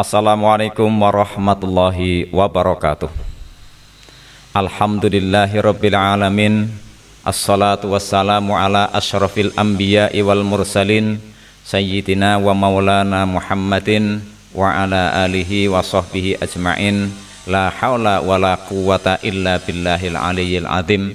Assalamualaikum warahmatullahi wabarakatuh. Alhamdulillahi rabbil alamin. Assalatu wassalamu ala ashrafil anbiya wal mursalin Sayyidina wa maulana Muhammadin Wa ala alihi wa sahbihi ajma'in. La hawla wa la quwata illa billahil aliyyil azim.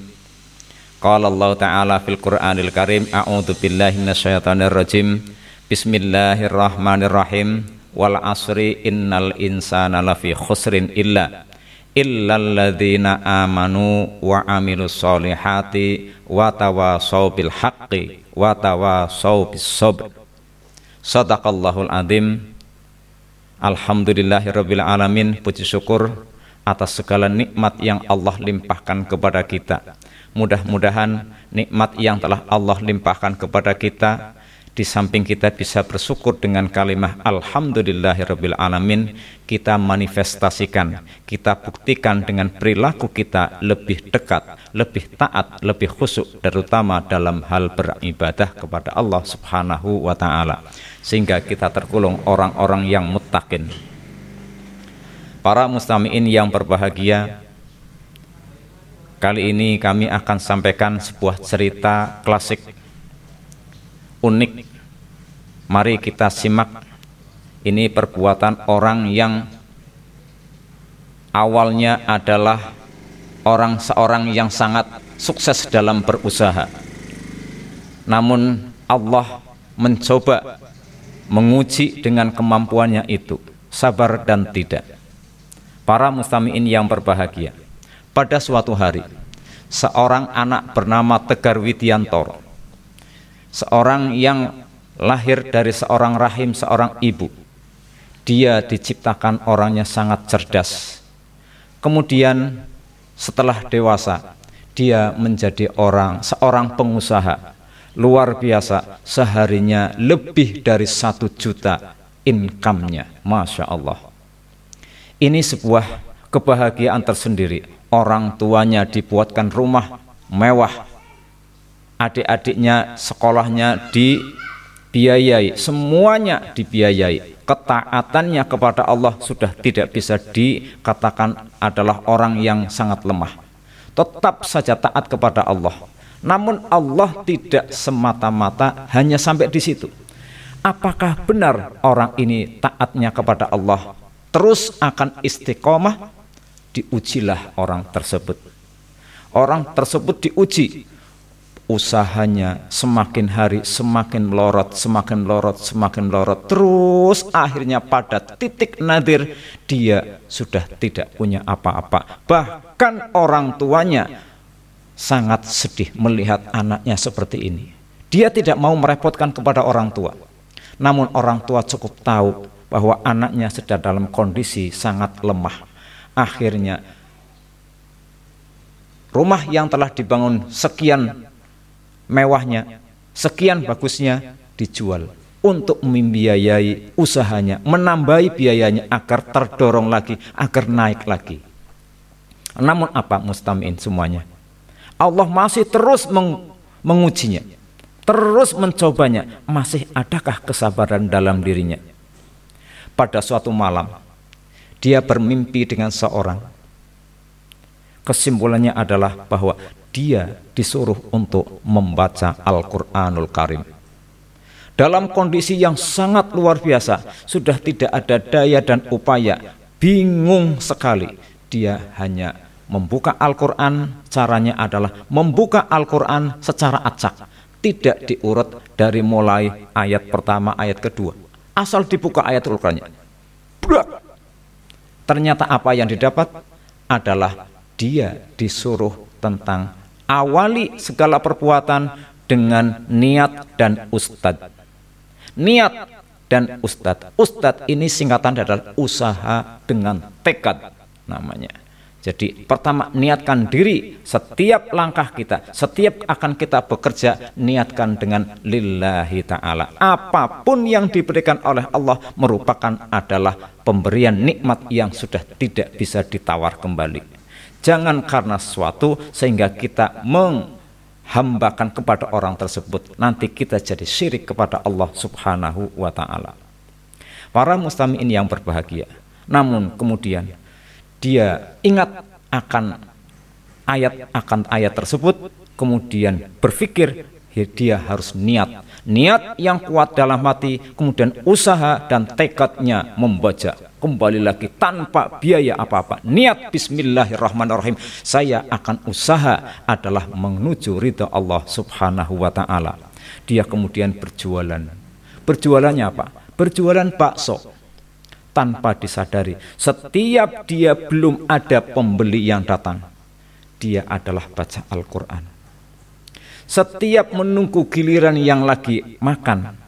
Qala Allah Ta'ala fil Qur'anil Karim A'udhu billahi minasyaitanir rajim. Bismillahirrahmanirrahim wal asri innal insana lafi khusrin illa illalladzina amanu wa amilus solihati wa tawasau bil haqqi wa tawasau bis sabr. Sadaqallahul azim alhamdulillahirabbil alamin. Puji syukur atas segala nikmat yang Allah limpahkan kepada kita. Mudah-mudahan nikmat yang telah Allah limpahkan kepada kita di samping kita bisa bersyukur dengan kalimah Alhamdulillahirabbil alamin kita manifestasikan kita buktikan dengan perilaku kita lebih dekat lebih taat lebih khusyuk terutama dalam hal beribadah kepada Allah Subhanahu wa taala. Sehingga kita tergolong orang-orang yang muttaqin. Para mustamiin yang berbahagia kali ini kami akan sampaikan sebuah cerita klasik unik. Mari kita simak ini perbuatan orang yang awalnya adalah orang seorang yang sangat sukses dalam berusaha. Namun Allah mencoba menguji dengan kemampuannya itu, sabar dan tidak. Para mustamiin yang berbahagia. Pada suatu hari, seorang anak bernama Tegar Widiantoro seorang yang lahir dari seorang rahim seorang ibu. Dia diciptakan orangnya sangat cerdas. Kemudian setelah dewasa dia menjadi orang seorang pengusaha. Luar biasa seharinya lebih dari satu juta income-nya. Masya Allah. Ini sebuah kebahagiaan tersendiri. Orang tuanya dibuatkan rumah mewah adik-adiknya sekolahnya dibiayai, semuanya dibiayai. Ketaatannya kepada Allah sudah tidak bisa dikatakan adalah orang yang sangat lemah. Tetap saja taat kepada Allah. Namun Allah tidak semata-mata hanya sampai di situ. Apakah benar orang ini taatnya kepada Allah terus akan istiqomah? Diujilah orang tersebut. Orang tersebut diuji usahanya semakin hari semakin melorot, semakin melorot, semakin melorot. Terus akhirnya pada titik nadir dia sudah tidak punya apa-apa. Bahkan orang tuanya sangat sedih melihat anaknya seperti ini. Dia tidak mau merepotkan kepada orang tua. Namun orang tua cukup tahu bahwa anaknya sedang dalam kondisi sangat lemah. Akhirnya rumah yang telah dibangun sekian mewahnya, sekian bagusnya dijual untuk membiayai usahanya, menambahi biayanya agar terdorong lagi, agar naik lagi. Namun apa mustamiin semuanya? Allah masih terus meng mengujinya, terus mencobanya. Masih adakah kesabaran dalam dirinya? Pada suatu malam, dia bermimpi dengan seorang. Kesimpulannya adalah bahwa dia disuruh untuk membaca Al-Quranul Karim. Dalam kondisi yang sangat luar biasa, sudah tidak ada daya dan upaya, bingung sekali. Dia hanya membuka Al-Quran, caranya adalah membuka Al-Quran secara acak, tidak diurut dari mulai ayat pertama, ayat kedua. Asal dibuka ayat Al-Qurannya. Ternyata apa yang didapat adalah dia disuruh tentang awali segala perbuatan dengan niat dan ustad. Niat dan ustad. Ustad ini singkatan adalah usaha dengan tekad namanya. Jadi pertama niatkan diri setiap langkah kita, setiap akan kita bekerja niatkan dengan lillahi ta'ala. Apa pun yang diberikan oleh Allah merupakan adalah pemberian nikmat yang sudah tidak bisa ditawar kembali. Jangan karena sesuatu sehingga kita menghambakan kepada orang tersebut. Nanti kita jadi syirik kepada Allah subhanahu wa ta'ala. para mustamiin yang berbahagia. Namun kemudian dia ingat akan ayat akan ayat tersebut, kemudian berpikir dia harus niat niat yang kuat dalam hati, kemudian usaha dan tekadnya membaca. Kembali lagi tanpa biaya apa-apa. Niat bismillahirrahmanirrahim. Saya akan usaha adalah menuju ridha Allah subhanahu wa ta'ala. Dia kemudian berjualan. Berjualannya apa? Berjualan bakso. Tanpa disadari, setiap dia belum ada pembeli yang datang, dia adalah baca Al-Quran setiap menunggu giliran yang lagi makan,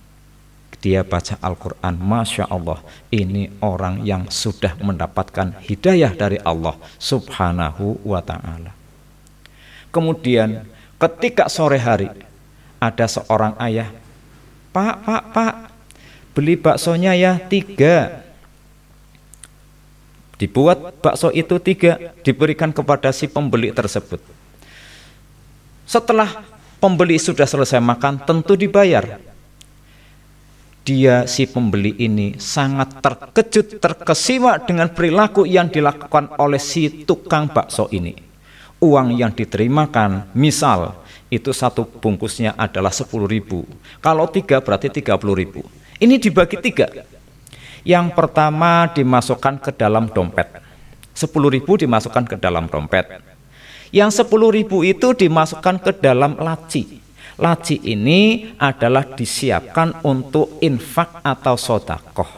dia baca Al-Quran. Masya Allah, ini orang yang sudah mendapatkan hidayah dari Allah subhanahu wa ta'ala. Kemudian ketika sore hari, ada seorang ayah, Pak, Pak, Pak, beli baksonya ya tiga. Dibuat bakso itu tiga, diberikan kepada si pembeli tersebut. Setelah pembeli sudah selesai makan tentu dibayar. Dia si pembeli ini sangat terkejut, terkesima dengan perilaku yang dilakukan oleh si tukang bakso ini. Uang yang diterimakan, misal itu satu bungkusnya adalah 10 ribu. Kalau tiga berarti 30 ribu. Ini dibagi tiga. Yang pertama dimasukkan ke dalam dompet. 10 ribu dimasukkan ke dalam dompet yang sepuluh ribu itu dimasukkan ke dalam laci. Laci ini adalah disiapkan untuk infak atau sodakoh.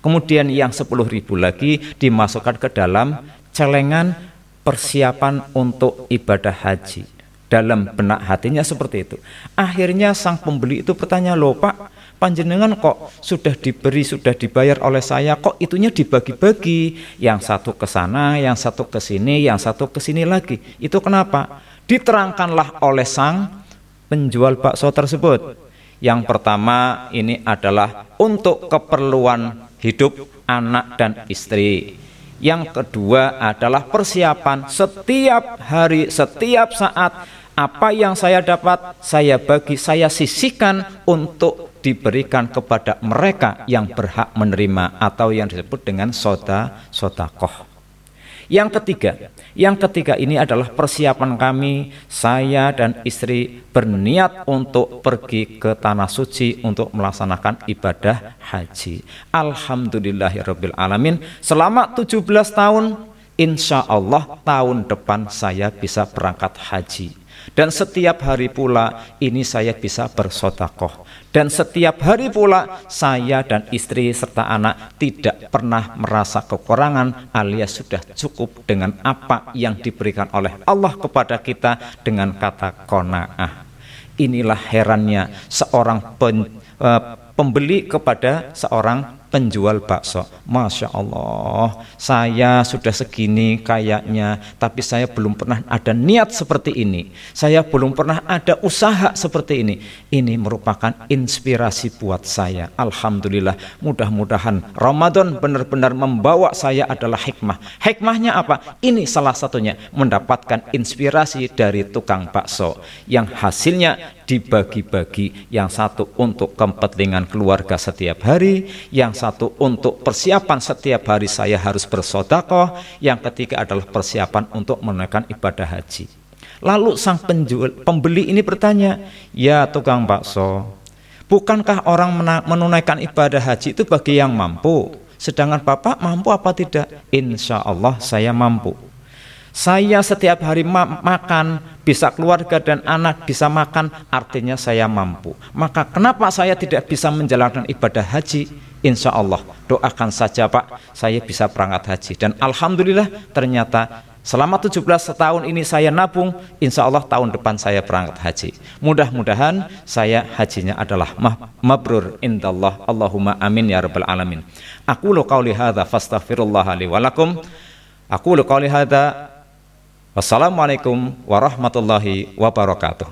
Kemudian yang sepuluh ribu lagi dimasukkan ke dalam celengan persiapan untuk ibadah haji. Dalam benak hatinya seperti itu. Akhirnya sang pembeli itu bertanya, loh pak, panjenengan kok sudah diberi sudah dibayar oleh saya kok itunya dibagi-bagi yang satu ke sana yang satu ke sini yang satu ke sini lagi itu kenapa diterangkanlah oleh sang penjual bakso tersebut. Yang pertama ini adalah untuk keperluan hidup anak dan istri. Yang kedua adalah persiapan setiap hari setiap saat. Apa yang saya dapat saya bagi saya sisihkan untuk diberikan kepada mereka yang berhak menerima atau yang disebut dengan soda sodakoh. Yang ketiga, yang ketiga ini adalah persiapan kami, saya dan istri berniat untuk pergi ke tanah suci untuk melaksanakan ibadah haji. Alhamdulillahirabbil alamin. Selama 17 tahun, insya Allah tahun depan saya bisa berangkat haji. Dan setiap hari pula ini saya bisa bersodakoh dan setiap hari pula saya dan istri serta anak tidak pernah merasa kekurangan alias sudah cukup dengan apa yang diberikan oleh Allah kepada kita dengan kata kona'ah. Inilah herannya seorang pen, uh, pembeli kepada seorang penjual bakso. Masya Allah, saya sudah segini kayaknya, tapi saya belum pernah ada niat seperti ini. Saya belum pernah ada usaha seperti ini. Ini merupakan inspirasi buat saya. Alhamdulillah, mudah-mudahan Ramadan benar-benar membawa saya adalah hikmah. Hikmahnya apa? Ini salah satunya mendapatkan inspirasi dari tukang bakso yang hasilnya dibagi-bagi yang satu untuk kepentingan keluarga setiap hari yang satu untuk persiapan setiap hari saya harus bersodakoh yang ketiga adalah persiapan untuk menunaikan ibadah haji. Lalu sang penjual pembeli ini bertanya ya tukang bakso bukankah orang menunaikan ibadah haji itu bagi yang mampu? Sedangkan bapak mampu apa tidak? Insya Allah saya mampu. Saya setiap hari ma makan, bisa keluarga dan anak bisa makan, artinya saya mampu. Maka kenapa saya tidak bisa menjalankan ibadah haji? Insya Allah doakan saja Pak, saya bisa berangkat haji. Dan Alhamdulillah ternyata selama 17 tahun ini saya nabung, insya Allah tahun depan saya berangkat haji. Mudah-mudahan saya hajinya adalah mabrur indallah. Allahumma amin ya rabbal alamin. Aku lo qauli hadza fastaghfirullah. Aku lo qauli hadza Wassalamualaikum warahmatullahi wabarakatuh.